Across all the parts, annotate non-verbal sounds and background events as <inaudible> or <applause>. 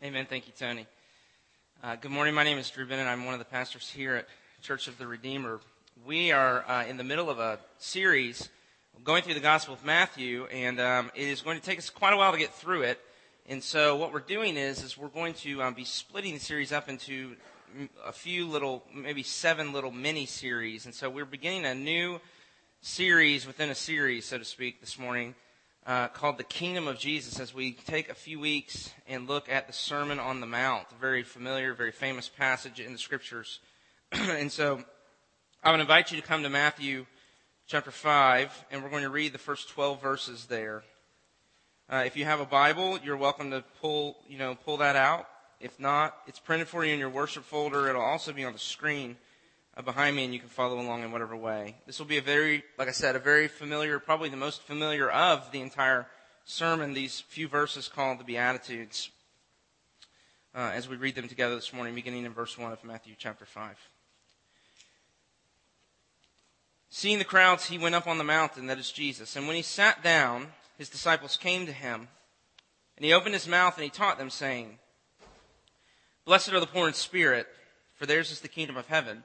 Amen. Thank you, Tony. Uh, good morning. My name is Drew Bennett. I'm one of the pastors here at Church of the Redeemer. We are uh, in the middle of a series going through the Gospel of Matthew, and um, it is going to take us quite a while to get through it. And so, what we're doing is, is we're going to um, be splitting the series up into a few little, maybe seven little mini series. And so, we're beginning a new series within a series, so to speak, this morning uh, called The Kingdom of Jesus as we take a few weeks and look at the Sermon on the Mount, a very familiar, very famous passage in the scriptures. <clears throat> and so I would invite you to come to Matthew chapter 5, and we're going to read the first 12 verses there. Uh, if you have a Bible, you're welcome to pull, you know, pull that out. If not, it's printed for you in your worship folder. It'll also be on the screen behind me and you can follow along in whatever way. This will be a very, like I said, a very familiar, probably the most familiar of the entire sermon, these few verses called the Beatitudes, uh, as we read them together this morning, beginning in verse 1 of Matthew chapter 5. Seeing the crowds, he went up on the mountain, that is Jesus. And when he sat down, his disciples came to him, and he opened his mouth and he taught them, saying, Blessed are the poor in spirit, for theirs is the kingdom of heaven.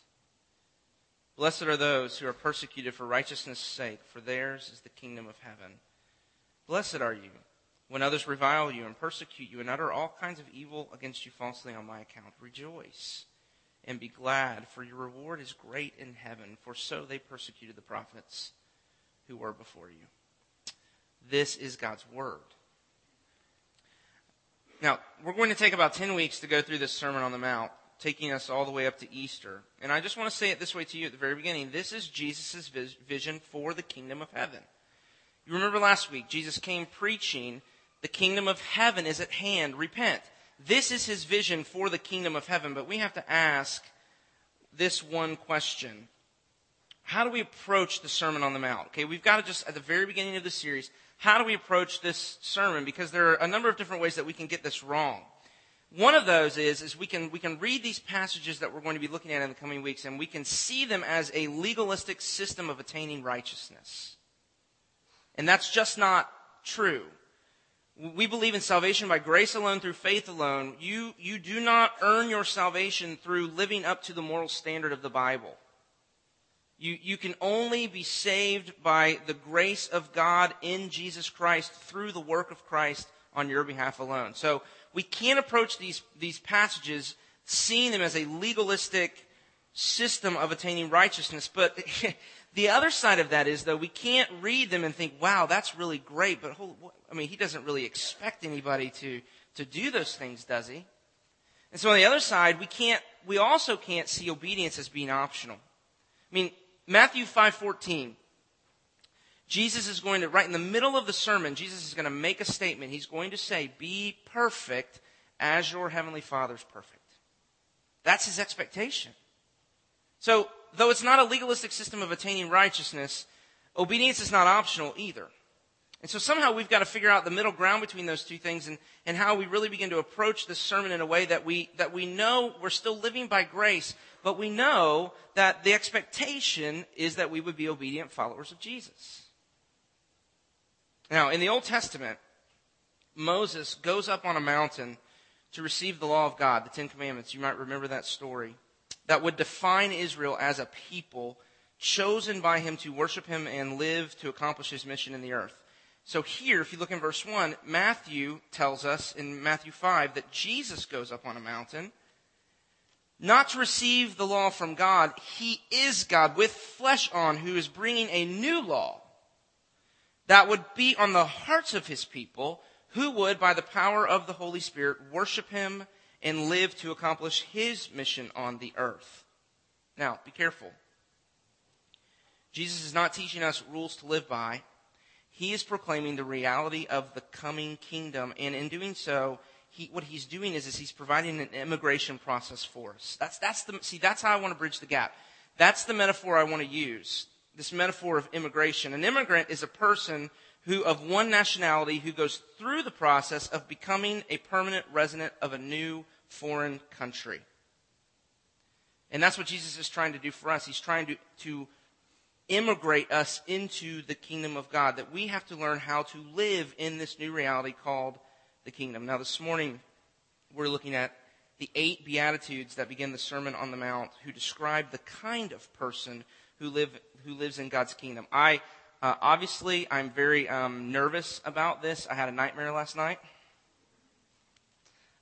Blessed are those who are persecuted for righteousness' sake, for theirs is the kingdom of heaven. Blessed are you when others revile you and persecute you and utter all kinds of evil against you falsely on my account. Rejoice and be glad, for your reward is great in heaven, for so they persecuted the prophets who were before you. This is God's word. Now, we're going to take about 10 weeks to go through this Sermon on the Mount taking us all the way up to Easter. And I just want to say it this way to you at the very beginning. This is Jesus' vision for the kingdom of heaven. You remember last week, Jesus came preaching, the kingdom of heaven is at hand. Repent. This is his vision for the kingdom of heaven, but we have to ask this one question. How do we approach the Sermon on the Mount? Okay, we've got to just, at the very beginning of the series, how do we approach this sermon? Because there are a number of different ways that we can get this wrong. One of those is, is we can, we can read these passages that we're going to be looking at in the coming weeks and we can see them as a legalistic system of attaining righteousness. And that's just not true. We believe in salvation by grace alone, through faith alone. You, you do not earn your salvation through living up to the moral standard of the Bible. You, you can only be saved by the grace of God in Jesus Christ through the work of Christ on your behalf alone. So we can't approach these, these passages seeing them as a legalistic system of attaining righteousness. But <laughs> the other side of that is, though, we can't read them and think, wow, that's really great. But, I mean, he doesn't really expect anybody to, to do those things, does he? And so on the other side, we can't, we also can't see obedience as being optional. I mean, Matthew 5.14, Jesus is going to, right in the middle of the sermon, Jesus is going to make a statement. He's going to say, Be perfect as your heavenly Father's perfect. That's his expectation. So, though it's not a legalistic system of attaining righteousness, obedience is not optional either. And so somehow we've got to figure out the middle ground between those two things and, and how we really begin to approach this sermon in a way that we, that we know we're still living by grace, but we know that the expectation is that we would be obedient followers of Jesus. Now, in the Old Testament, Moses goes up on a mountain to receive the law of God, the Ten Commandments. You might remember that story. That would define Israel as a people chosen by him to worship him and live to accomplish his mission in the earth. So here, if you look in verse 1, Matthew tells us in Matthew 5 that Jesus goes up on a mountain not to receive the law from God. He is God with flesh on who is bringing a new law that would be on the hearts of his people who would, by the power of the Holy Spirit, worship him and live to accomplish his mission on the earth. Now, be careful. Jesus is not teaching us rules to live by. He is proclaiming the reality of the coming kingdom, and in doing so, he, what he's doing is, is he's providing an immigration process for us. That's, that's the, see, that's how I want to bridge the gap. That's the metaphor I want to use. This metaphor of immigration. An immigrant is a person who, of one nationality, who goes through the process of becoming a permanent resident of a new foreign country. And that's what Jesus is trying to do for us. He's trying to, to immigrate us into the kingdom of God, that we have to learn how to live in this new reality called the kingdom. Now, this morning, we're looking at the eight Beatitudes that begin the Sermon on the Mount, who describe the kind of person who, live, who lives in God's kingdom. I, uh, obviously, I'm very um, nervous about this. I had a nightmare last night.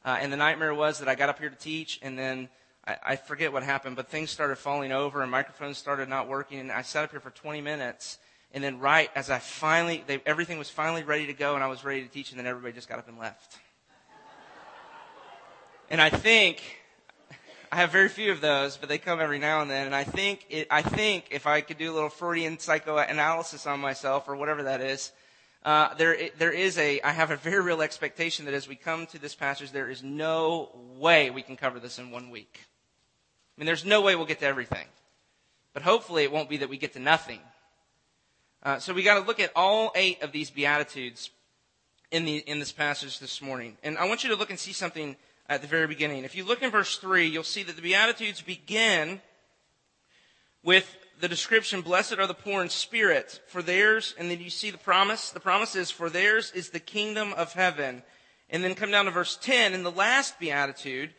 Uh, and the nightmare was that I got up here to teach, and then I, I forget what happened, but things started falling over, and microphones started not working, and I sat up here for 20 minutes, and then right as I finally, they, everything was finally ready to go, and I was ready to teach, and then everybody just got up and left. and I think I have very few of those, but they come every now and then. And I think it, I think if I could do a little Freudian psychoanalysis on myself or whatever that is, uh, there, there is a, I have a very real expectation that as we come to this passage, there is no way we can cover this in one week. I mean, there's no way we'll get to everything. But hopefully it won't be that we get to nothing. Uh, so we got to look at all eight of these beatitudes in the in this passage this morning, and I want you to look and see something at the very beginning. If you look in verse three, you'll see that the beatitudes begin with the description, blessed are the poor in spirit, for theirs, and then you see the promise. The promise is, for theirs is the kingdom of heaven. And then come down to verse 10, in the last beatitude,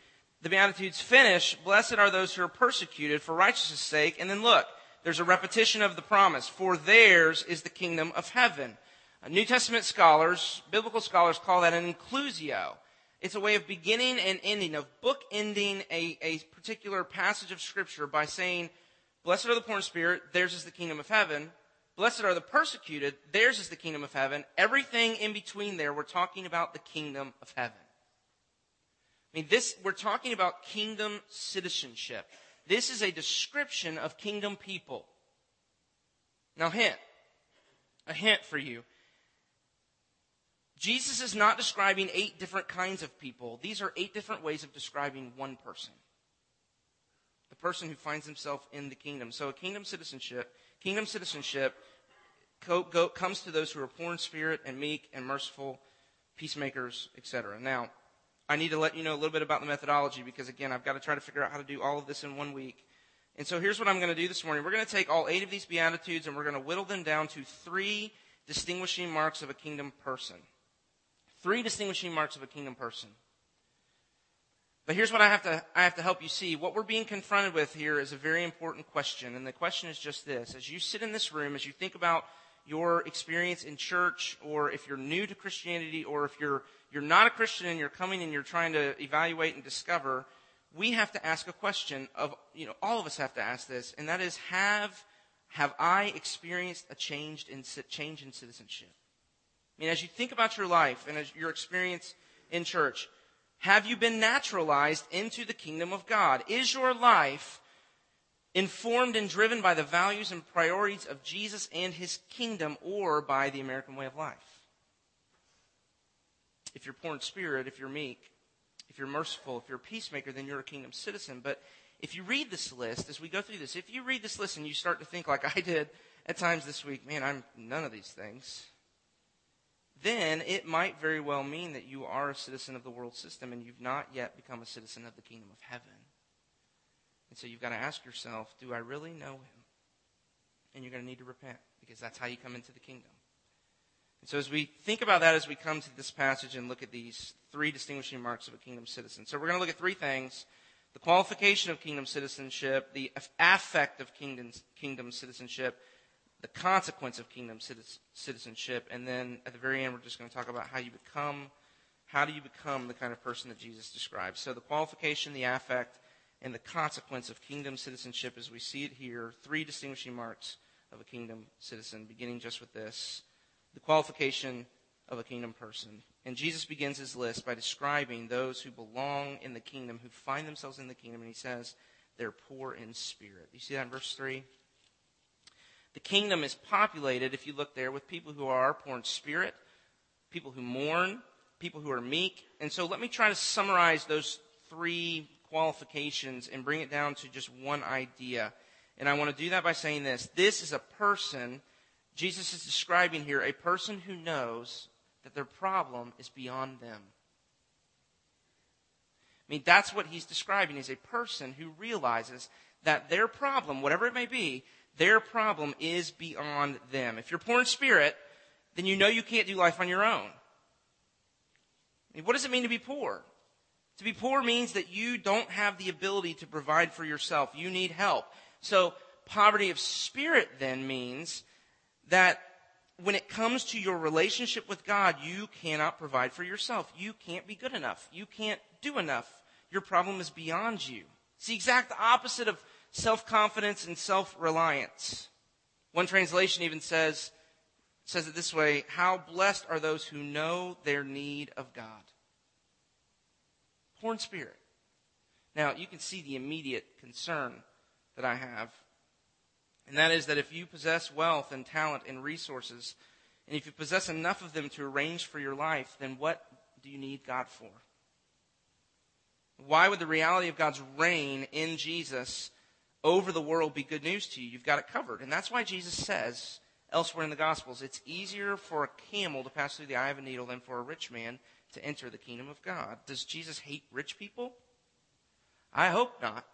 the beatitudes finish, blessed are those who are persecuted for righteousness' sake. And then look, there's a repetition of the promise, for theirs is the kingdom of heaven. New Testament scholars, biblical scholars call that an inclusio. It's a way of beginning and ending, of bookending a, a particular passage of scripture by saying, Blessed are the poor in spirit, theirs is the kingdom of heaven. Blessed are the persecuted, theirs is the kingdom of heaven. Everything in between there, we're talking about the kingdom of heaven. I mean, this, we're talking about kingdom citizenship. This is a description of kingdom people. Now, hint, a hint for you. Jesus is not describing eight different kinds of people. These are eight different ways of describing one person the person who finds himself in the kingdom. So a kingdom citizenship, kingdom citizenship co- go, comes to those who are poor in spirit and meek and merciful, peacemakers, etc. Now, I need to let you know a little bit about the methodology because again, I've got to try to figure out how to do all of this in one week. And so here's what I'm going to do this morning. We're going to take all eight of these beatitudes and we're going to whittle them down to three distinguishing marks of a kingdom person. Three distinguishing marks of a kingdom person. But here's what I have to, I have to help you see. What we're being confronted with here is a very important question. And the question is just this. As you sit in this room, as you think about your experience in church, or if you're new to Christianity, or if you're, you're not a Christian and you're coming and you're trying to evaluate and discover, we have to ask a question of, you know, all of us have to ask this, and that is, have, have I experienced a change in, change in citizenship? I mean, as you think about your life and as your experience in church, have you been naturalized into the kingdom of God? Is your life informed and driven by the values and priorities of Jesus and his kingdom or by the American way of life? If you're poor in spirit, if you're meek, if you're merciful, if you're a peacemaker, then you're a kingdom citizen. But if you read this list, as we go through this, if you read this list and you start to think like <laughs> I did at times this week, man, I'm none of these things then it might very well mean that you are a citizen of the world system and you've not yet become a citizen of the kingdom of heaven. And so you've got to ask yourself, do I really know him? And you're going to need to repent because that's how you come into the kingdom. And so as we think about that as we come to this passage and look at these three distinguishing marks of a kingdom citizen. So we're going to look at three things. The qualification of kingdom citizenship, the affect of kingdom, kingdom citizenship, the consequence of kingdom citizenship, and then at the very end, we're just going to talk about how you become, how do you become the kind of person that Jesus describes. So the qualification, the affect, and the consequence of kingdom citizenship, as we see it here, three distinguishing marks of a kingdom citizen, beginning just with this: the qualification of a kingdom person. And Jesus begins his list by describing those who belong in the kingdom, who find themselves in the kingdom, and he says they're poor in spirit. You see that in verse three. The kingdom is populated, if you look there, with people who are poor in spirit, people who mourn, people who are meek. And so let me try to summarize those three qualifications and bring it down to just one idea. And I want to do that by saying this. This is a person, Jesus is describing here, a person who knows that their problem is beyond them. I mean, that's what he's describing is a person who realizes that their problem, whatever it may be, their problem is beyond them. If you're poor in spirit, then you know you can't do life on your own. I mean, what does it mean to be poor? To be poor means that you don't have the ability to provide for yourself. You need help. So poverty of spirit then means that when it comes to your relationship with God, you cannot provide for yourself. You can't be good enough. You can't do enough. Your problem is beyond you. It's the exact opposite of self-confidence and self-reliance. One translation even says, says it this way, how blessed are those who know their need of God. Poor in spirit. Now, you can see the immediate concern that I have. And that is that if you possess wealth and talent and resources, and if you possess enough of them to arrange for your life, then what do you need God for? Why would the reality of God's reign in Jesus over the world be good news to you? You've got it covered. And that's why Jesus says elsewhere in the Gospels, it's easier for a camel to pass through the eye of a needle than for a rich man to enter the kingdom of God. Does Jesus hate rich people? I hope not.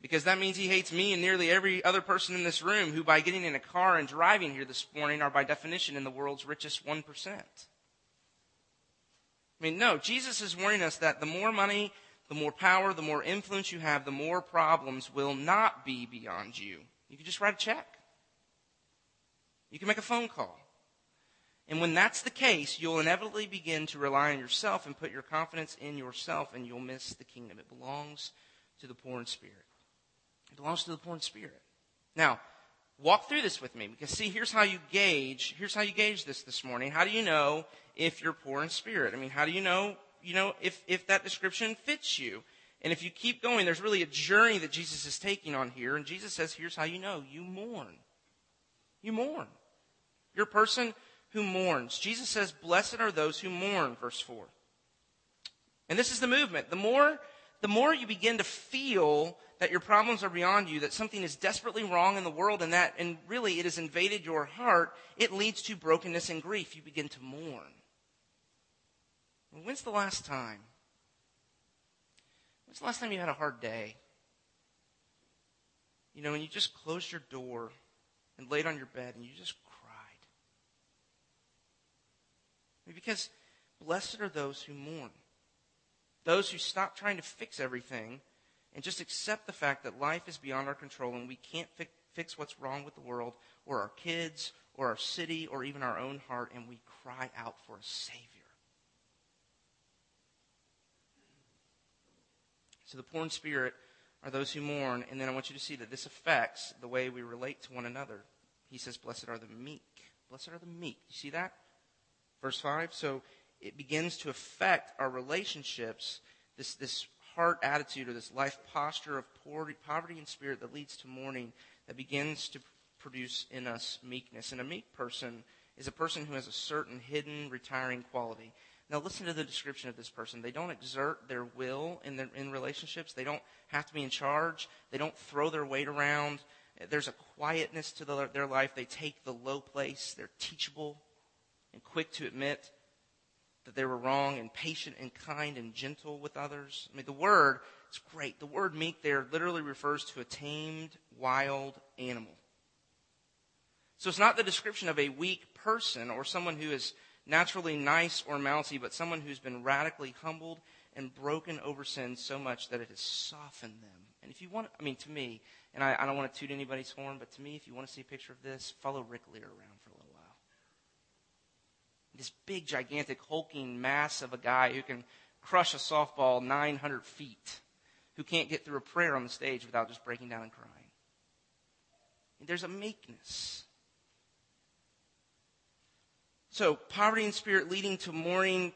Because that means he hates me and nearly every other person in this room who, by getting in a car and driving here this morning, are by definition in the world's richest 1%. I mean, no, Jesus is warning us that the more money, the more power, the more influence you have, the more problems will not be beyond you. You can just write a check. You can make a phone call. And when that's the case, you'll inevitably begin to rely on yourself and put your confidence in yourself, and you'll miss the kingdom. It belongs to the poor in spirit. It belongs to the poor in spirit. Now, walk through this with me because see, here's how you gauge, here's how you gauge this this morning. How do you know if you're poor in spirit? I mean, how do you know, you know, if, if that description fits you? And if you keep going, there's really a journey that Jesus is taking on here. And Jesus says, here's how you know. You mourn. You mourn. You're a person who mourns. Jesus says, blessed are those who mourn, verse 4. And this is the movement. The more, the more you begin to feel that your problems are beyond you, that something is desperately wrong in the world and that, and really it has invaded your heart, it leads to brokenness and grief. You begin to mourn. When's the last time? When's the last time you had a hard day? You know, when you just closed your door and laid on your bed and you just cried. Because blessed are those who mourn. Those who stop trying to fix everything and just accept the fact that life is beyond our control and we can't fi- fix what's wrong with the world or our kids or our city or even our own heart and we cry out for a Savior. So the poor in spirit are those who mourn, and then I want you to see that this affects the way we relate to one another. He says, Blessed are the meek. Blessed are the meek. You see that? Verse 5. So it begins to affect our relationships, this, this heart attitude or this life posture of poverty and spirit that leads to mourning that begins to produce in us meekness. And a meek person is a person who has a certain hidden, retiring quality. Now listen to the description of this person. They don't exert their will in their in relationships. They don't have to be in charge. They don't throw their weight around. There's a quietness to the, their life. They take the low place. They're teachable and quick to admit that they were wrong and patient and kind and gentle with others. I mean, the word, it's great. The word meek there literally refers to a tamed, wild animal. So it's not the description of a weak person or someone who is naturally nice or mousy, but someone who's been radically humbled and broken over sin so much that it has softened them. And if you want, I mean, to me, and I, I don't want to toot anybody's horn, but to me, if you want to see a picture of this, follow Rick Lear around for a little while. This big, gigantic, hulking mass of a guy who can crush a softball 900 feet, who can't get through a prayer on the stage without just breaking down and crying. There's a meekness so, poverty in spirit leading to mourning,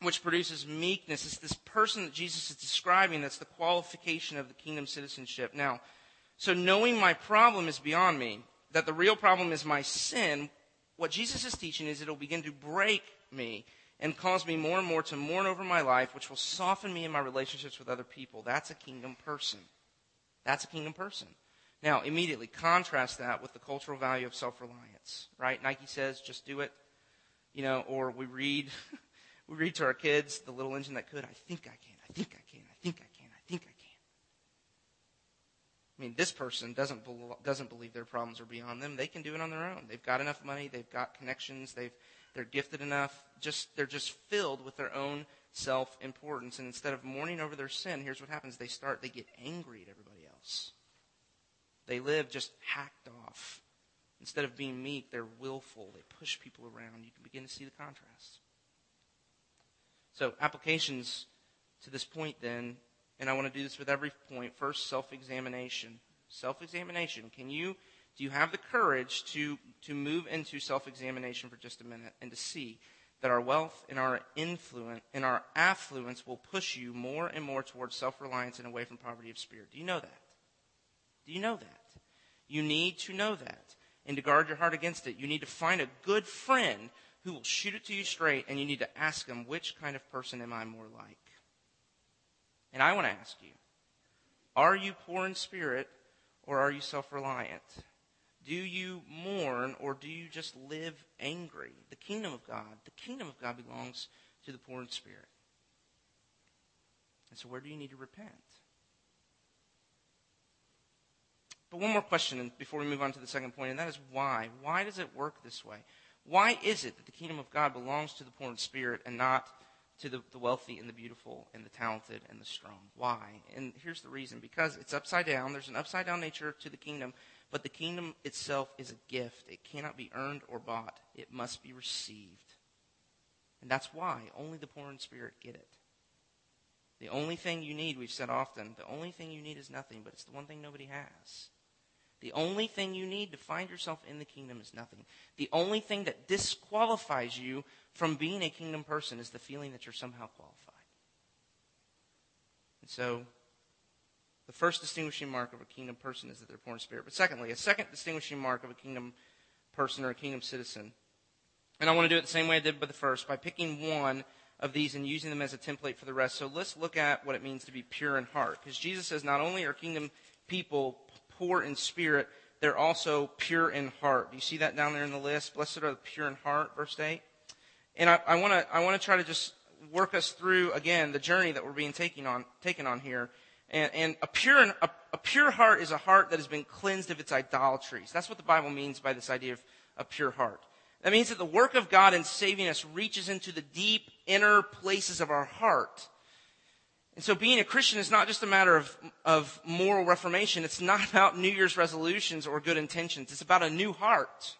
which produces meekness. It's this person that Jesus is describing that's the qualification of the kingdom citizenship. Now, so knowing my problem is beyond me, that the real problem is my sin, what Jesus is teaching is it'll begin to break me and cause me more and more to mourn over my life, which will soften me in my relationships with other people. That's a kingdom person. That's a kingdom person. Now, immediately contrast that with the cultural value of self-reliance, right? Nike says, just do it. You know, or we read, <laughs> we read to our kids, the little engine that could, I think I can, I think I can, I think I can, I think I can. I mean, this person doesn't, doesn't believe their problems are beyond them. They can do it on their own. They've got enough money. They've got connections. They've, they're gifted enough. Just, they're just filled with their own self-importance. And instead of mourning over their sin, here's what happens. They start, they get angry at everybody else. They live just hacked off. Instead of being meek, they're willful. They push people around. You can begin to see the contrast. So, applications to this point then, and I want to do this with every point. First, self examination. Self examination. Can you, do you have the courage to, to move into self examination for just a minute and to see that our wealth and our influence and our affluence will push you more and more towards self reliance and away from poverty of spirit? Do you know that? Do you know that? You need to know that and to guard your heart against it. You need to find a good friend who will shoot it to you straight, and you need to ask them, which kind of person am I more like? And I want to ask you, are you poor in spirit or are you self reliant? Do you mourn or do you just live angry? The kingdom of God, the kingdom of God belongs to the poor in spirit. And so where do you need to repent? But one more question before we move on to the second point, and that is why? Why does it work this way? Why is it that the kingdom of God belongs to the poor in spirit and not to the, the wealthy and the beautiful and the talented and the strong? Why? And here's the reason because it's upside down. There's an upside down nature to the kingdom, but the kingdom itself is a gift. It cannot be earned or bought, it must be received. And that's why only the poor in spirit get it. The only thing you need, we've said often, the only thing you need is nothing, but it's the one thing nobody has. The only thing you need to find yourself in the kingdom is nothing. The only thing that disqualifies you from being a kingdom person is the feeling that you're somehow qualified. And so, the first distinguishing mark of a kingdom person is that they're poor in spirit. But secondly, a second distinguishing mark of a kingdom person or a kingdom citizen, and I want to do it the same way I did with the first, by picking one of these and using them as a template for the rest. So let's look at what it means to be pure in heart. Because Jesus says not only are kingdom people poor in spirit, they're also pure in heart. Do you see that down there in the list? Blessed are the pure in heart, verse 8. And I want to I want to try to just work us through again the journey that we're being taken on taken on here. And, and a pure a, a, pure heart is a heart that has been cleansed of its idolatries. That's what the Bible means by this idea of a pure heart. That means that the work of God in saving us reaches into the deep inner places of our heart and so being a Christian is not just a matter of, of moral reformation. It's not about New Year's resolutions or good intentions. It's about a new heart.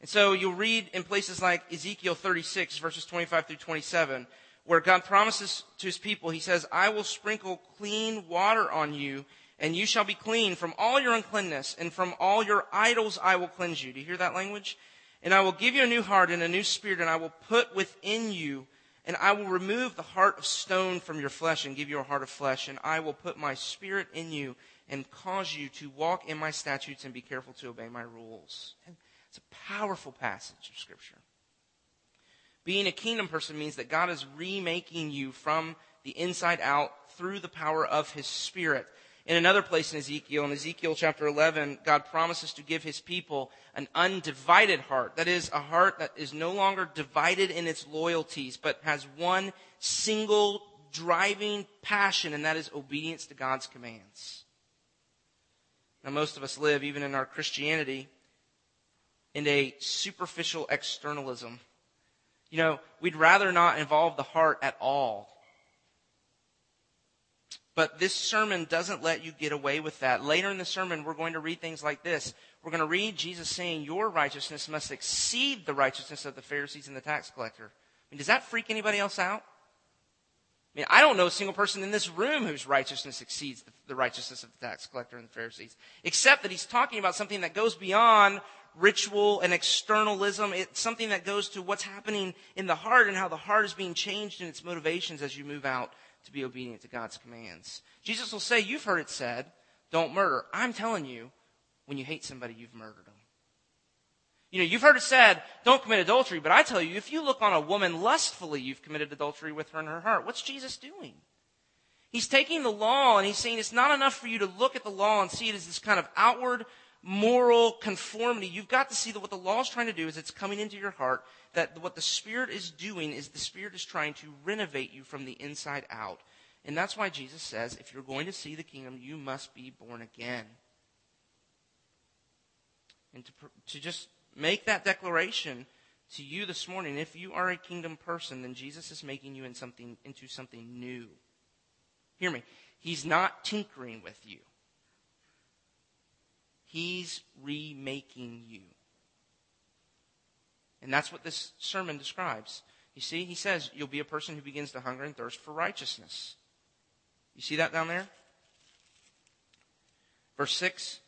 And so you'll read in places like Ezekiel 36 verses 25 through 27 where God promises to his people, he says, I will sprinkle clean water on you and you shall be clean from all your uncleanness and from all your idols I will cleanse you. Do you hear that language? And I will give you a new heart and a new spirit and I will put within you and I will remove the heart of stone from your flesh and give you a heart of flesh. And I will put my spirit in you and cause you to walk in my statutes and be careful to obey my rules. And it's a powerful passage of Scripture. Being a kingdom person means that God is remaking you from the inside out through the power of His Spirit. In another place in Ezekiel, in Ezekiel chapter 11, God promises to give his people an undivided heart. That is, a heart that is no longer divided in its loyalties, but has one single driving passion, and that is obedience to God's commands. Now, most of us live, even in our Christianity, in a superficial externalism. You know, we'd rather not involve the heart at all. But this sermon doesn't let you get away with that. Later in the sermon, we're going to read things like this. We're going to read Jesus saying, Your righteousness must exceed the righteousness of the Pharisees and the tax collector. I mean, does that freak anybody else out? I mean, I don't know a single person in this room whose righteousness exceeds the righteousness of the tax collector and the Pharisees, except that he's talking about something that goes beyond ritual and externalism. It's something that goes to what's happening in the heart and how the heart is being changed in its motivations as you move out to be obedient to God's commands. Jesus will say, You've heard it said, don't murder. I'm telling you, when you hate somebody, you've murdered them. You know, you've heard it said, don't commit adultery, but I tell you, if you look on a woman lustfully, you've committed adultery with her in her heart. What's Jesus doing? He's taking the law and he's saying it's not enough for you to look at the law and see it as this kind of outward moral conformity. You've got to see that what the law is trying to do is it's coming into your heart, that what the Spirit is doing is the Spirit is trying to renovate you from the inside out. And that's why Jesus says, if you're going to see the kingdom, you must be born again. And to, to just make that declaration to you this morning, if you are a kingdom person, then Jesus is making you in something, into something new. Hear me. He's not tinkering with you. He's remaking you. And that's what this sermon describes. You see, he says you'll be a person who begins to hunger and thirst for righteousness. You see that down there? Verse 6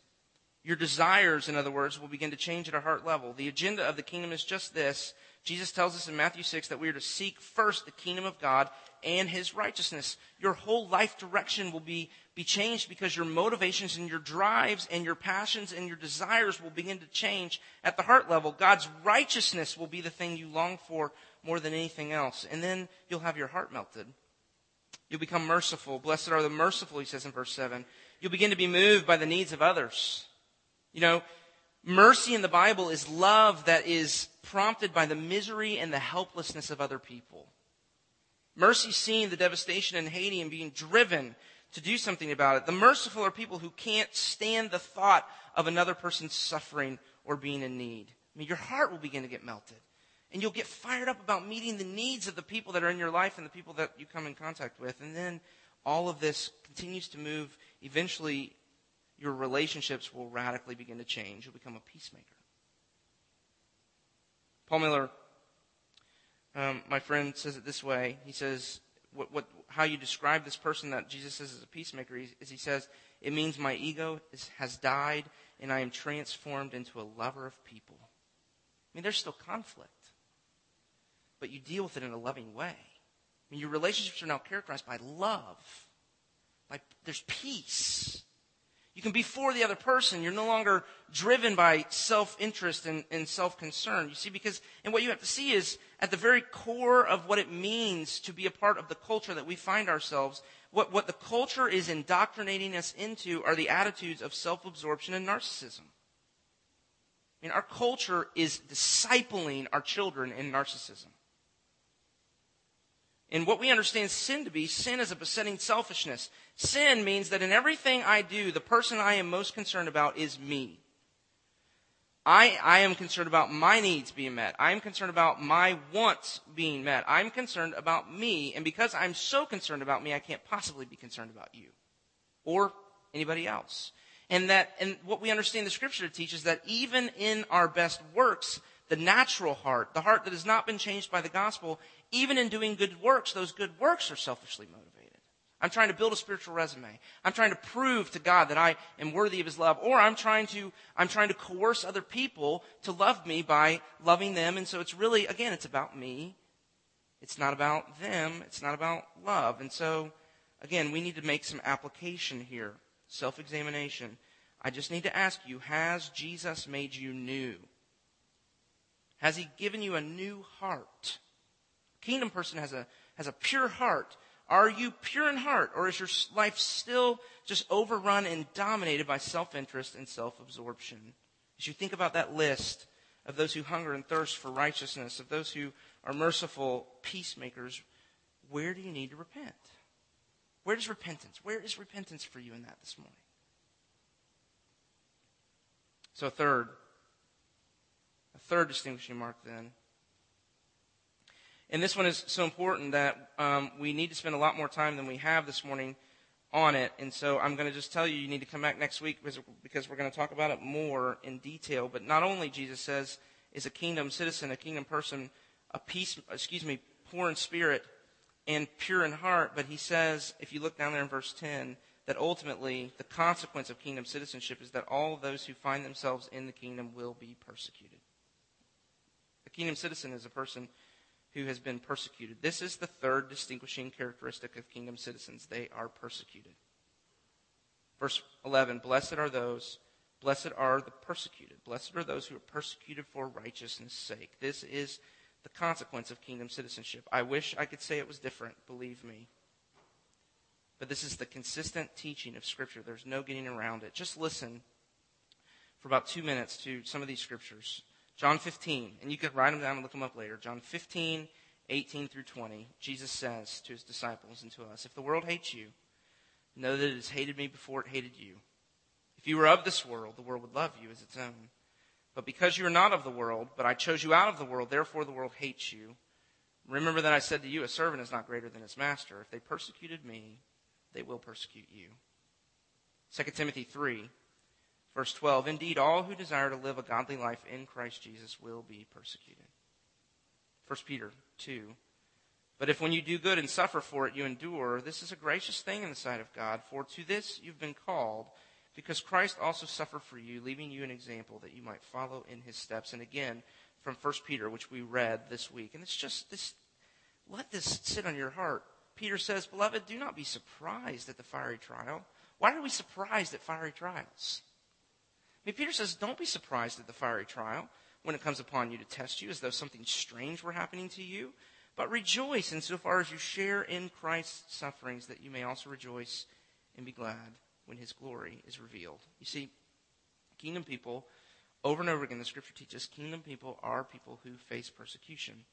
Your desires, in other words, will begin to change at a heart level. The agenda of the kingdom is just this. Jesus tells us in Matthew 6 that we are to seek first the kingdom of God and his righteousness. Your whole life direction will be, be changed because your motivations and your drives and your passions and your desires will begin to change at the heart level. God's righteousness will be the thing you long for more than anything else. And then you'll have your heart melted. You'll become merciful. Blessed are the merciful, he says in verse 7. You'll begin to be moved by the needs of others. You know, mercy in the Bible is love that is prompted by the misery and the helplessness of other people. Mercy seeing the devastation in Haiti and being driven to do something about it. The merciful are people who can't stand the thought of another person suffering or being in need. I mean, your heart will begin to get melted. And you'll get fired up about meeting the needs of the people that are in your life and the people that you come in contact with. And then all of this continues to move. Eventually, your relationships will radically begin to change. You'll become a peacemaker. Paul Miller um, my friend says it this way. He says, what, what, how you describe this person that Jesus says is a peacemaker is he says, it means my ego is, has died and I am transformed into a lover of people. I mean, there's still conflict, but you deal with it in a loving way. I mean, your relationships are now characterized by love. By, there's peace. You can be for the other person. You're no longer driven by self-interest and, and self-concern. You see, because, and what you have to see is at the very core of what it means to be a part of the culture that we find ourselves, what, what the culture is indoctrinating us into are the attitudes of self-absorption and narcissism. I mean, our culture is discipling our children in narcissism. And what we understand sin to be, sin is a besetting selfishness. Sin means that in everything I do, the person I am most concerned about is me. I, I am concerned about my needs being met. I'm concerned about my wants being met. I'm concerned about me. And because I'm so concerned about me, I can't possibly be concerned about you or anybody else. And that, and what we understand the scripture to teach is that even in our best works, the natural heart, the heart that has not been changed by the gospel, even in doing good works, those good works are selfishly motivated. I'm trying to build a spiritual resume. I'm trying to prove to God that I am worthy of His love. Or I'm trying to, I'm trying to coerce other people to love me by loving them. And so it's really, again, it's about me. It's not about them. It's not about love. And so, again, we need to make some application here. Self-examination. I just need to ask you, has Jesus made you new? Has He given you a new heart? kingdom person has a, has a pure heart. Are you pure in heart, or is your life still just overrun and dominated by self-interest and self-absorption? As you think about that list of those who hunger and thirst for righteousness, of those who are merciful peacemakers, where do you need to repent? Where is repentance? Where is repentance for you in that this morning? So, third, third distinguishing mark then and this one is so important that um, we need to spend a lot more time than we have this morning on it. And so I'm going to just tell you, you need to come back next week because, we're going to talk about it more in detail. But not only, Jesus says, is a kingdom citizen, a kingdom person, a peace, excuse me, poor in spirit and pure in heart, but he says, if you look down there in verse 10, that ultimately the consequence of kingdom citizenship is that all those who find themselves in the kingdom will be persecuted. Kingdom citizen is a person who has been persecuted. This is the third distinguishing characteristic of kingdom citizens. They are persecuted. Verse 11 Blessed are those Blessed are the persecuted. Blessed are those who are persecuted for righteousness' sake. This is the consequence of kingdom citizenship. I wish I could say it was different, believe me. But this is the consistent teaching of Scripture. There's no getting around it. Just listen for about two minutes to some of these scriptures. John 15, and you can write them down and look them up later. John 15, 18 through 20. Jesus says to his disciples and to us, If the world hates you, know that it has hated me before it hated you. If you were of this world, the world would love you as its own. But because you are not of the world, but I chose you out of the world, therefore the world hates you. Remember that I said to you, a servant is not greater than his master. If they persecuted me, they will persecute you. 2 Timothy 3, verse 12. Indeed, all who desire to live a godly life in Christ Jesus will be persecuted. 1 Peter 2. But if when you do good and suffer for it, you endure, this is a gracious thing in the sight of God, for to this you've been called, because Christ also suffered for you, leaving you an example that you might follow in his steps. And again, from 1 Peter, which we read this week. And it's just this, let this sit on your heart. Peter says, Beloved, do not be surprised at the fiery trial. Why are we surprised at fiery trials? Mean, Peter says, Don't be surprised at the fiery trial when it comes upon you to test you as though something strange were happening to you. But rejoice insofar as you share in Christ's sufferings, that you may also rejoice and be glad when his glory is revealed. You see, kingdom people, over and over again, the scripture teaches kingdom people are people who face persecution.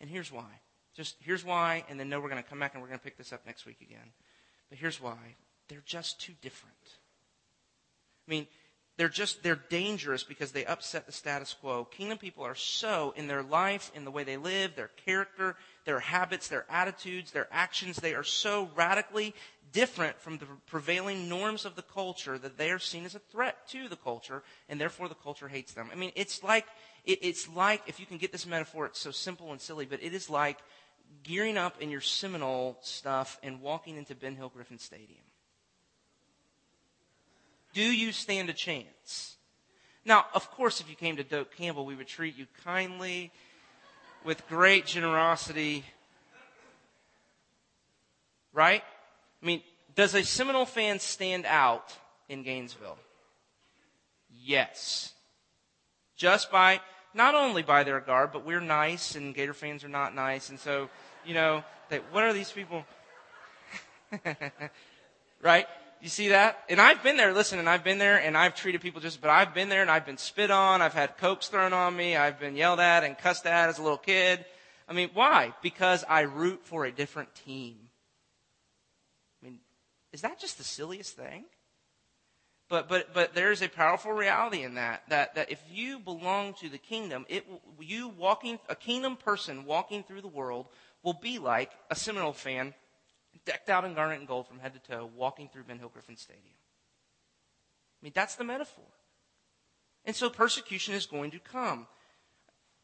And here's why. Just here's why, and then no, we're going to come back and we're going to pick this up next week again. But here's why. They're just too different. I mean, they're just they're dangerous because they upset the status quo. Kingdom people are so in their life, in the way they live, their character, their habits, their attitudes, their actions, they are so radically different from the prevailing norms of the culture that they are seen as a threat to the culture, and therefore the culture hates them. I mean, it's like it, it's like if you can get this metaphor, it's so simple and silly, but it is like gearing up in your Seminole stuff and walking into Ben Hill Griffin Stadium? Do you stand a chance? Now, of course, if you came to Doak Campbell, we would treat you kindly, with great generosity. Right? I mean, does a Seminole fan stand out in Gainesville? Yes. Just by not only by their garb, but we're nice and Gator fans are not nice. And so, you know, that what are these people? <laughs> right? You see that? And I've been there, listen, and I've been there and I've treated people just, but I've been there and I've been spit on. I've had cokes thrown on me. I've been yelled at and cussed at as a little kid. I mean, why? Because I root for a different team. I mean, is that just the silliest thing? But, but, but there's a powerful reality in that, that, that if you belong to the kingdom, it, you walking, a kingdom person walking through the world will be like a Seminole fan decked out in garnet and gold from head to toe walking through Ben Hill Griffin Stadium. I mean, that's the metaphor. And so persecution is going to come.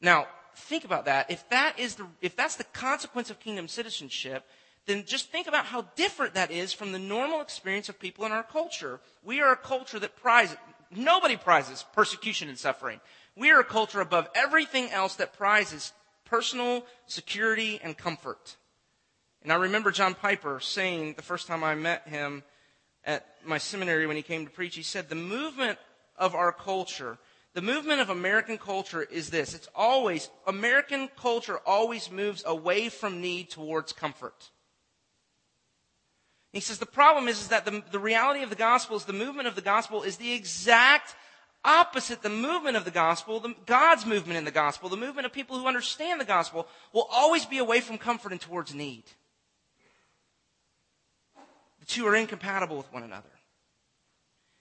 Now, think about that. If that is the, if that's the consequence of kingdom citizenship, then just think about how different that is from the normal experience of people in our culture. We are a culture that prizes, nobody prizes persecution and suffering. We are a culture above everything else that prizes personal security and comfort. And I remember John Piper saying the first time I met him at my seminary when he came to preach, he said, the movement of our culture, the movement of American culture is this. It's always, American culture always moves away from need towards comfort. He says the problem is, is that the, the reality of the gospel is the movement of the gospel is the exact opposite. The movement of the gospel, the, God's movement in the gospel, the movement of people who understand the gospel will always be away from comfort and towards need. The two are incompatible with one another.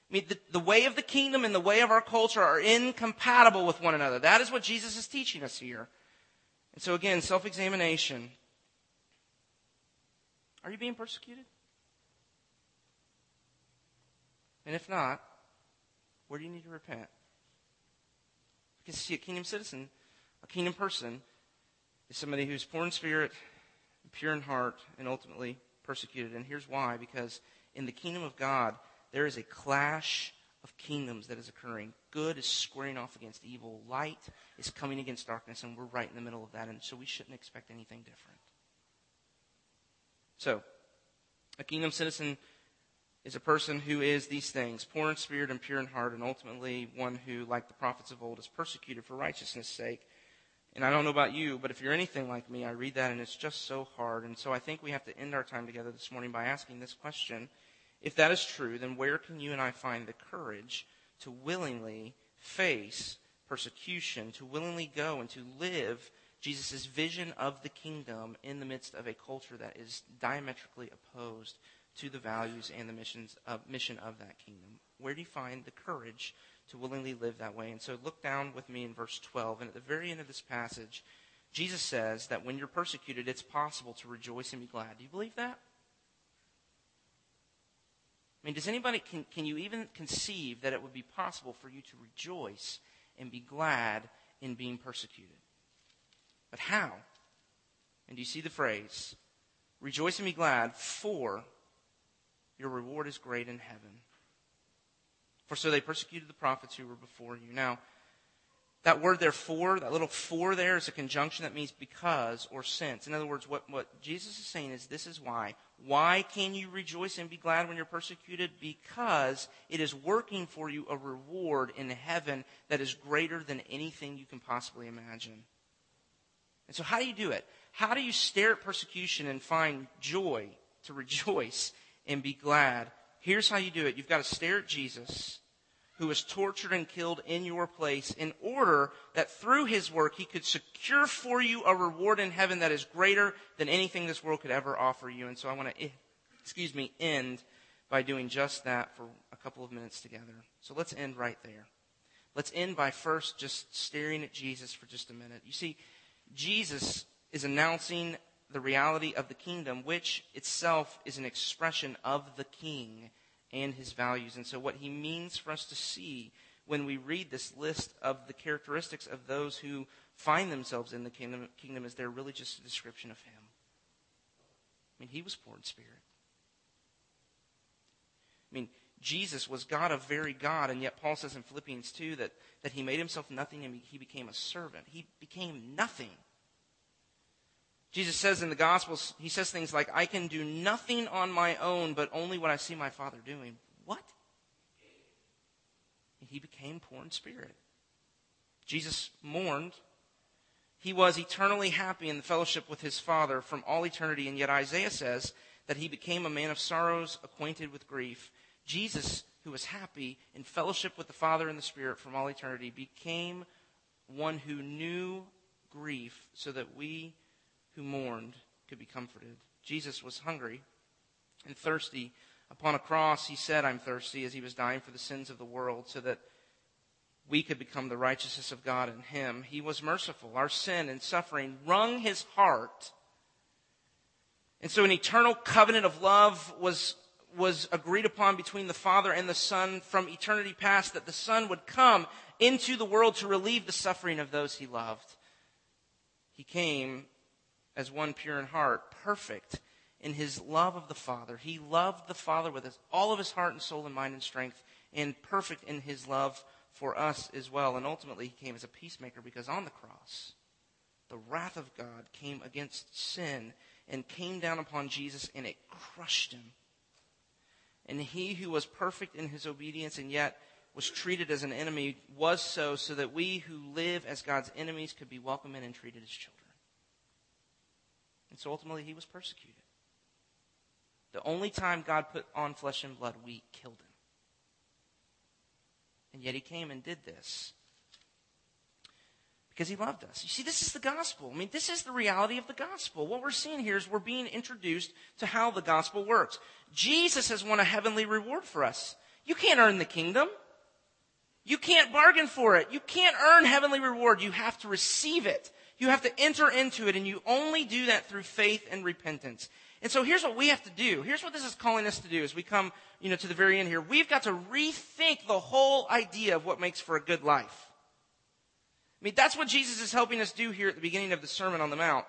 I mean, the, the way of the kingdom and the way of our culture are incompatible with one another. That is what Jesus is teaching us here. And so again, self-examination. Are you being persecuted? And if not, where do you need to repent? Because see, a kingdom citizen, a kingdom person, is somebody who's poor in spirit, pure in heart, and ultimately persecuted. And here's why because in the kingdom of God, there is a clash of kingdoms that is occurring. Good is squaring off against evil, light is coming against darkness, and we're right in the middle of that. And so we shouldn't expect anything different. So, a kingdom citizen is a person who is these things, poor in spirit and pure in heart, and ultimately one who, like the prophets of old, is persecuted for righteousness' sake. And I don't know about you, but if you're anything like me, I read that and it's just so hard. And so I think we have to end our time together this morning by asking this question. If that is true, then where can you and I find the courage to willingly face persecution, to willingly go and to live Jesus' vision of the kingdom in the midst of a culture that is diametrically opposed to the values and the missions of, mission of that kingdom? Where do you find the courage to willingly live that way? And so look down with me in verse 12. And at the very end of this passage, Jesus says that when you're persecuted, it's possible to rejoice and be glad. Do you believe that? I mean, does anybody, can, can you even conceive that it would be possible for you to rejoice and be glad in being persecuted? But how? And do you see the phrase? Rejoice and be glad, for your reward is great in heaven. For so they persecuted the prophets who were before you. Now, that word therefore, that little for there is a conjunction that means because or since. In other words, what, what Jesus is saying is this is why. Why can you rejoice and be glad when you're persecuted? Because it is working for you a reward in heaven that is greater than anything you can possibly imagine. And so how do you do it? How do you stare at persecution and find joy to rejoice and be glad. Here's how you do it. You've got to stare at Jesus, who was tortured and killed in your place in order that through his work he could secure for you a reward in heaven that is greater than anything this world could ever offer you. And so I want to, excuse me, end by doing just that for a couple of minutes together. So let's end right there. Let's end by first just staring at Jesus for just a minute. You see, Jesus is announcing the reality of the kingdom, which itself is an expression of the king and his values. And so, what he means for us to see when we read this list of the characteristics of those who find themselves in the kingdom, kingdom is they're really just a description of him. I mean, he was poor in spirit. I mean, Jesus was God of very God, and yet Paul says in Philippians 2 that, that he made himself nothing and he became a servant. He became nothing Jesus says in the Gospels, he says things like, I can do nothing on my own, but only what I see my Father doing. What? And he became poor in spirit. Jesus mourned. He was eternally happy in the fellowship with his Father from all eternity, and yet Isaiah says that he became a man of sorrows, acquainted with grief. Jesus, who was happy in fellowship with the Father and the Spirit from all eternity, became one who knew grief so that we who mourned could be comforted. Jesus was hungry and thirsty. Upon a cross, he said, I'm thirsty, as he was dying for the sins of the world, so that we could become the righteousness of God in him. He was merciful. Our sin and suffering wrung his heart. And so an eternal covenant of love was, was agreed upon between the Father and the Son from eternity past that the Son would come into the world to relieve the suffering of those he loved. He came as one pure in heart, perfect in his love of the Father. He loved the Father with all of his heart and soul and mind and strength, and perfect in his love for us as well. And ultimately, he came as a peacemaker because on the cross, the wrath of God came against sin and came down upon Jesus, and it crushed him. And he who was perfect in his obedience and yet was treated as an enemy was so, so that we who live as God's enemies could be welcomed in and treated as children. And so ultimately, he was persecuted. The only time God put on flesh and blood, we killed him. And yet he came and did this because he loved us. You see, this is the gospel. I mean, this is the reality of the gospel. What we're seeing here is we're being introduced to how the gospel works. Jesus has won a heavenly reward for us. You can't earn the kingdom. You can't bargain for it. You can't earn heavenly reward. You have to receive it. You have to enter into it, and you only do that through faith and repentance. And so here's what we have to do. Here's what this is calling us to do as we come, you know, to the very end here. We've got to rethink the whole idea of what makes for a good life. I mean, that's what Jesus is helping us do here at the beginning of the Sermon on the Mount.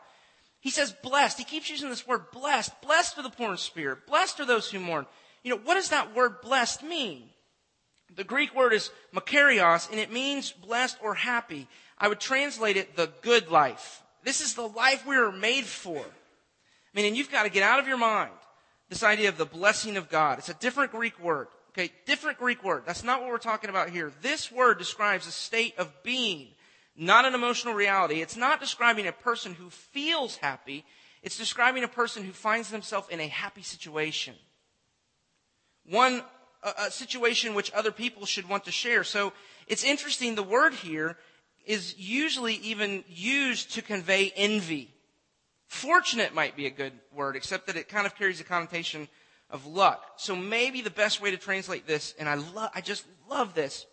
He says blessed. He keeps using this word blessed. Blessed are the poor in spirit. Blessed are those who mourn. You know, what does that word blessed mean? The Greek word is makarios, and it means blessed or happy. I would translate it the good life. This is the life we were made for. I mean, and you've got to get out of your mind This idea of the blessing of God. It's a different Greek word. Okay, different Greek word. That's not what we're talking about here. This word describes a state of being, not an emotional reality. It's not describing a person who feels happy. It's describing a person who finds themselves in a happy situation. One a, a situation which other people should want to share. So it's interesting. The word here is usually even used to convey envy. Fortunate might be a good word, except that it kind of carries a connotation of luck. So maybe the best way to translate this, and I love, I just love this.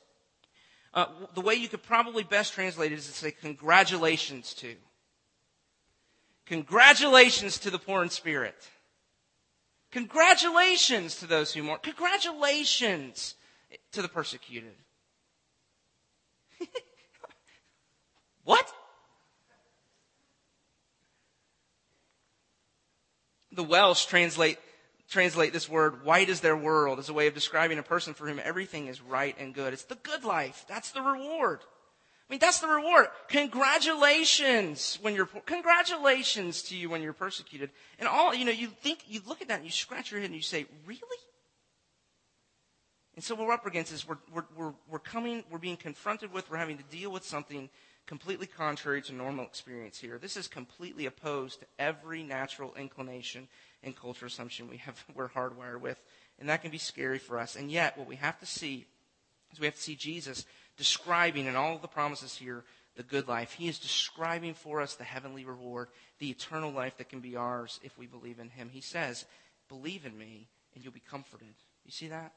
Uh, the way you could probably best translate it is to say congratulations to. Congratulations to the poor in spirit. Congratulations to those who mourn. Congratulations to the persecuted. <laughs> what? The Welsh translate, translate this word, white is their world, as a way of describing a person for whom everything is right and good. It's the good life. That's the reward. I mean, that's the reward. Congratulations when you're, congratulations to you when you're persecuted. And all, you know, you think, you look at that and you scratch your head and you say, really? And so what we're up against is we're, we're, we're, we're coming, we're being confronted with, we're having to deal with something completely contrary to normal experience here. This is completely opposed to every natural inclination and culture assumption we have, <laughs> we're hardwired with. And that can be scary for us. And yet, what we have to see is we have to see Jesus describing in all of the promises here the good life. He is describing for us the heavenly reward, the eternal life that can be ours if we believe in Him. He says, Believe in me and you'll be comforted. You see that?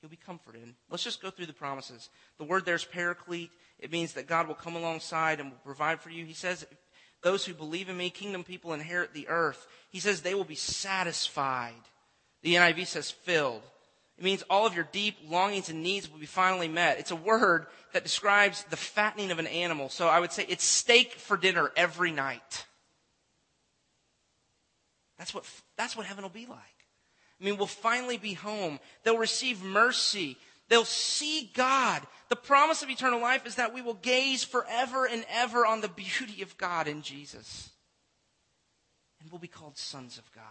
You'll be comforted. Let's just go through the promises. The word there's paraclete. It means that God will come alongside and will provide for you. He says, Those who believe in me, kingdom people inherit the earth. He says they will be satisfied. The NIV says filled. It means all of your deep longings and needs will be finally met. It's a word that describes the fattening of an animal. So I would say it's steak for dinner every night. That's what, that's what heaven will be like. I mean, we'll finally be home. They'll receive mercy. They'll see God. The promise of eternal life is that we will gaze forever and ever on the beauty of God in Jesus. And we'll be called sons of God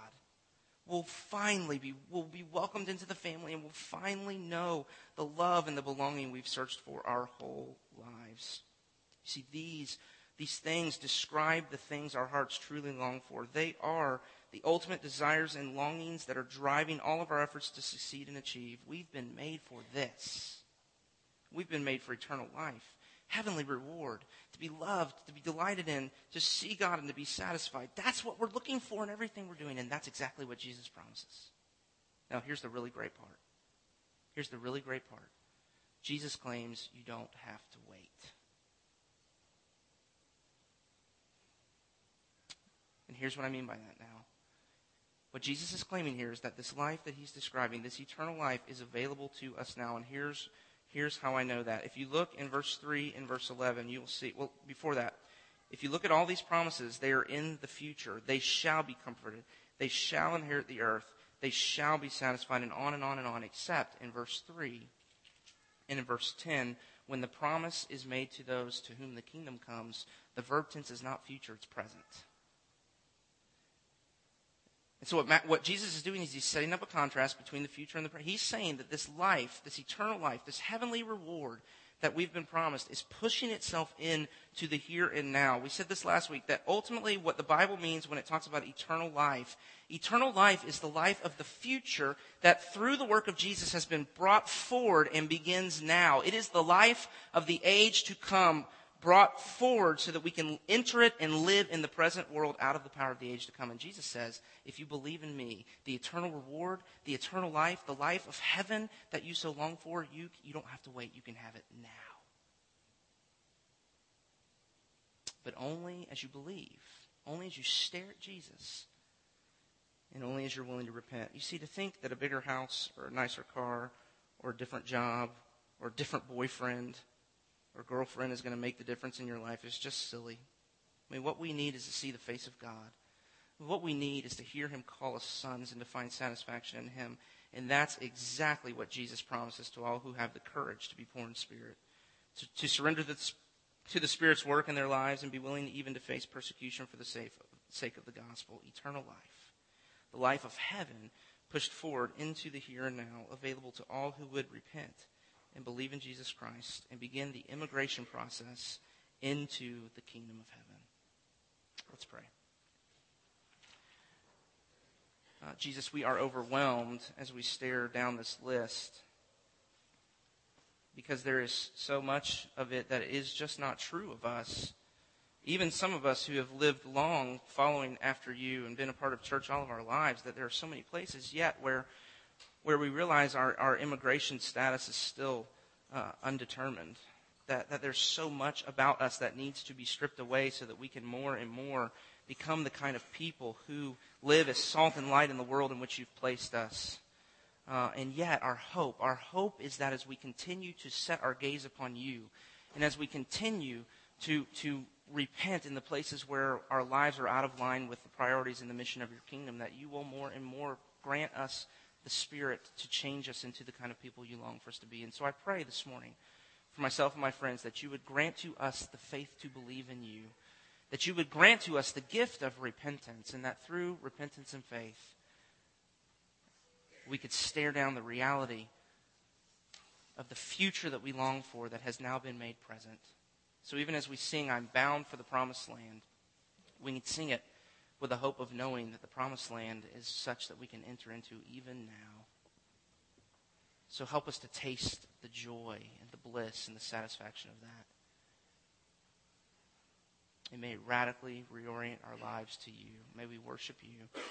We'll finally be, we'll be welcomed into the family and we'll finally know the love and the belonging we've searched for our whole lives. You see, these, these things describe the things our hearts truly long for. They are the ultimate desires and longings that are driving all of our efforts to succeed and achieve. We've been made for this. We've been made for eternal life heavenly reward, to be loved, to be delighted in, to see God and to be satisfied. That's what we're looking for in everything we're doing, and that's exactly what Jesus promises. Now, here's the really great part. Here's the really great part. Jesus claims you don't have to wait. And here's what I mean by that now. What Jesus is claiming here is that this life that he's describing, this eternal life, is available to us now. And here's Here's how I know that. If you look in verse 3 and verse 11, you will see, well, before that, if you look at all these promises, they are in the future. They shall be comforted. They shall inherit the earth. They shall be satisfied, and on and on and on, except in verse 3 and in verse 10, when the promise is made to those to whom the kingdom comes, the verb tense is not future, it's present. And so what, what Jesus is doing is he's setting up a contrast between the future and the present. He's saying that this life, this eternal life, this heavenly reward that we've been promised is pushing itself in to the here and now. We said this last week that ultimately what the Bible means when it talks about eternal life, eternal life is the life of the future that through the work of Jesus has been brought forward and begins now. It is the life of the age to come brought forward so that we can enter it and live in the present world out of the power of the age to come. And Jesus says, if you believe in me, the eternal reward, the eternal life, the life of heaven that you so long for, you, you don't have to wait. You can have it now. But only as you believe, only as you stare at Jesus, and only as you're willing to repent. You see, to think that a bigger house or a nicer car or a different job or a different boyfriend or girlfriend is going to make the difference in your life is just silly. I mean, what we need is to see the face of God. What we need is to hear him call us sons and to find satisfaction in him. And that's exactly what Jesus promises to all who have the courage to be poor in spirit. To, to surrender the, to the Spirit's work in their lives and be willing even to face persecution for the sake of the gospel. Eternal life. the life of heaven pushed forward into the here and now, available to all who would repent and believe in Jesus Christ and begin the immigration process into the kingdom of heaven. Let's pray. Uh, Jesus, we are overwhelmed as we stare down this list because there is so much of it that is just not true of us. Even some of us who have lived long following after you and been a part of church all of our lives, that there are so many places yet where, where we realize our, our immigration status is still uh, undetermined. That, that there's so much about us that needs to be stripped away so that we can more and more become the kind of people who live as salt and light in the world in which you've placed us. Uh, and yet, our hope, our hope is that as we continue to set our gaze upon you, and as we continue to, to repent in the places where our lives are out of line with the priorities and the mission of your kingdom, that you will more and more grant us the Spirit to change us into the kind of people you long for us to be. And so I pray this morning for myself and my friends that you would grant to us the faith to believe in you, that you would grant to us the gift of repentance, and that through repentance and faith, we could stare down the reality of the future that we long for that has now been made present. So even as we sing, I'm bound for the promised land, we can sing it with the hope of knowing that the promised land is such that we can enter into even now. So help us to taste the joy and the bliss and the satisfaction of that. And may it radically reorient our lives to you. May we worship you.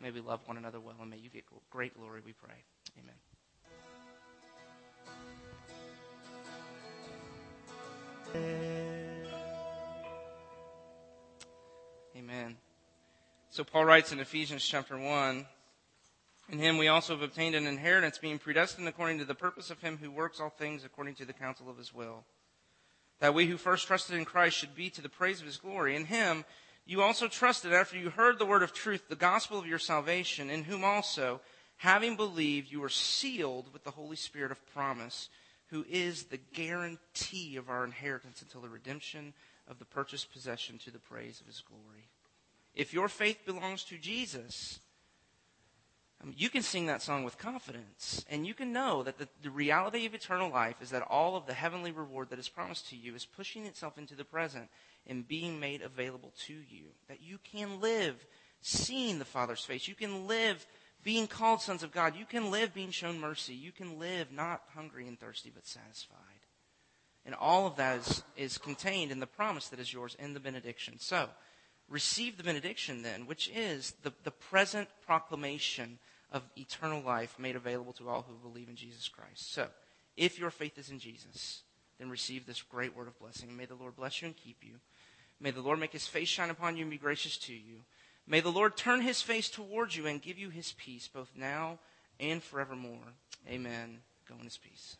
May we love one another well, and may you get great glory, we pray. Amen. Amen. So Paul writes in Ephesians chapter 1 In him we also have obtained an inheritance, being predestined according to the purpose of him who works all things according to the counsel of his will. That we who first trusted in Christ should be to the praise of his glory. In him you also trusted after you heard the word of truth, the gospel of your salvation, in whom also, having believed, you were sealed with the Holy Spirit of promise, who is the guarantee of our inheritance until the redemption of the purchased possession to the praise of his glory. If your faith belongs to Jesus, you can sing that song with confidence. And you can know that the, the reality of eternal life is that all of the heavenly reward that is promised to you is pushing itself into the present and being made available to you. That you can live seeing the Father's face. You can live being called sons of God. You can live being shown mercy. You can live not hungry and thirsty, but satisfied. And all of that is, is contained in the promise that is yours in the benediction. So, receive the benediction then, which is the, the present proclamation of eternal life made available to all who believe in Jesus Christ. So, if your faith is in Jesus, then receive this great word of blessing. may the Lord bless you and keep you. May the Lord make his face shine upon you and be gracious to you. May the Lord turn his face towards you and give you his peace, both now and forevermore. Amen. Go in his peace.